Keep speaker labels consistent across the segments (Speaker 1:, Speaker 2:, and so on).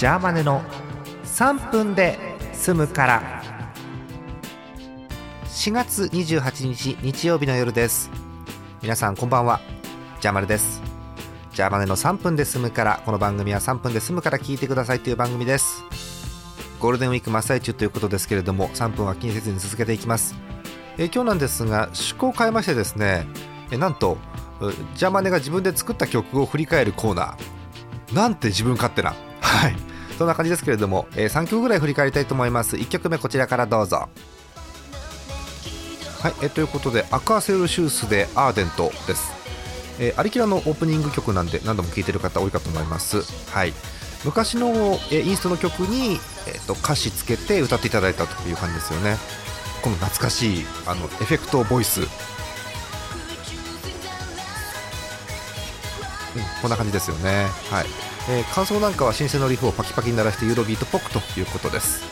Speaker 1: ジャーマネの3分で済むから。4月28日日曜日の夜です。皆さんこんばんは。ジャーマネです。ジャーマネの3分で済むから。この番組は3分で済むから聞いてくださいという番組です。ゴールデンウィーク真っ最中ということですけれども3分は気にせずに続けていきます。え今日なんですが趣向を変えましてですねえなんとジャーマネが自分で作った曲を振り返るコーナー。なんて自分勝手な。はい。そんな感じですけれども、え3曲ぐらい振り返りたいと思います。1曲目こちらからどうぞ。はいえということでアクアセルシュースでアーデントです。えー、アリキラのオープニング曲なんで何度も聴いてる方多いかと思います。はい。昔の、えー、インストの曲に、えーと、歌詞つけて歌っていただいたという感じですよね。この懐かしいあのエフェクトボイス、うん、こんな感じですよね。はい、えー、感想なんかは新鮮のリフをパキパキに鳴らしてユーロビートっぽくということです。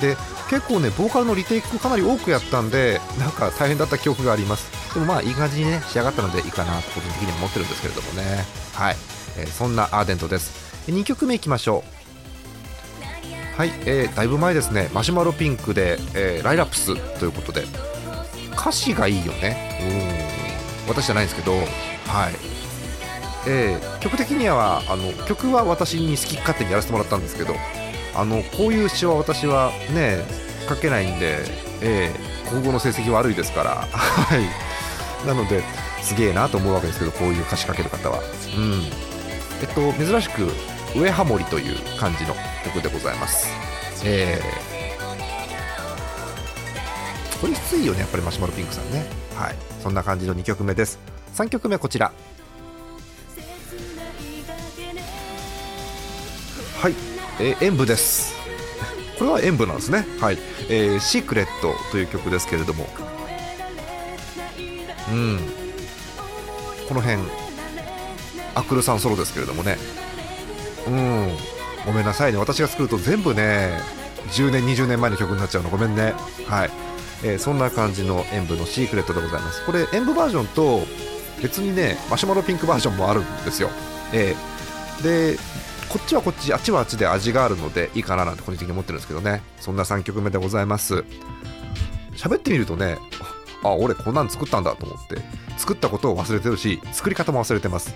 Speaker 1: で結構ねボーカルのリテイクかなり多くやったんでなんか大変だった記憶があります。でもまあいい感じにね仕上がったのでいいかなと個人的には思ってるんですけれどもね。はい、えー、そんなアーデントです。2曲目いきましょう。はい、えー、だいぶ前ですね。マシュマロピンクで、えー、ライラプスということで。歌詞がいいよね。うん。私じゃないんですけど。はい。えー、曲的にはあの曲は私に好き勝手にやらせてもらったんですけどあのこういう詩は私はね書けないんで、えー、今後の成績悪いですから、はい、なのですげえなと思うわけですけどこういう歌詞書ける方は、うん。えっと、珍しく上ハモリという感じの曲でございます、えー、これきついよねやっぱりマシュマロピンクさんね。はい。そんな感じの2曲目です。3曲目こちら。はい。えー、演舞です。これは演舞なんですね。はい、えー、シークレットという曲ですけれども。うん。この辺アクルさんソロですけれどもね。うん。ごめんなさいね。私が作ると全部ね10年20年前の曲になっちゃうの。ごめんね。はい、えー、そんな感じの演舞のシークレットでございます。これ演舞バージョンと別にねマシュマロピンクバージョンもあるんですよ、えー、でこっちはこっちあっちはあっちで味があるのでいいかななんて個人的に思ってるんですけどね。そんな3曲目でございます。喋ってみるとねあ俺こんなん作ったんだと思って作ったことを忘れてるし作り方も忘れてます。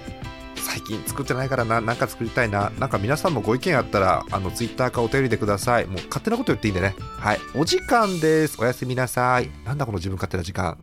Speaker 1: 最近作ってないからななんか作りたいな。なんか皆さんもご意見あったらあのツイッターかお便りでください。もう勝手なこと言っていいんでね。はい。お時間です。おやすみなさい。なんだこの自分勝手な時間。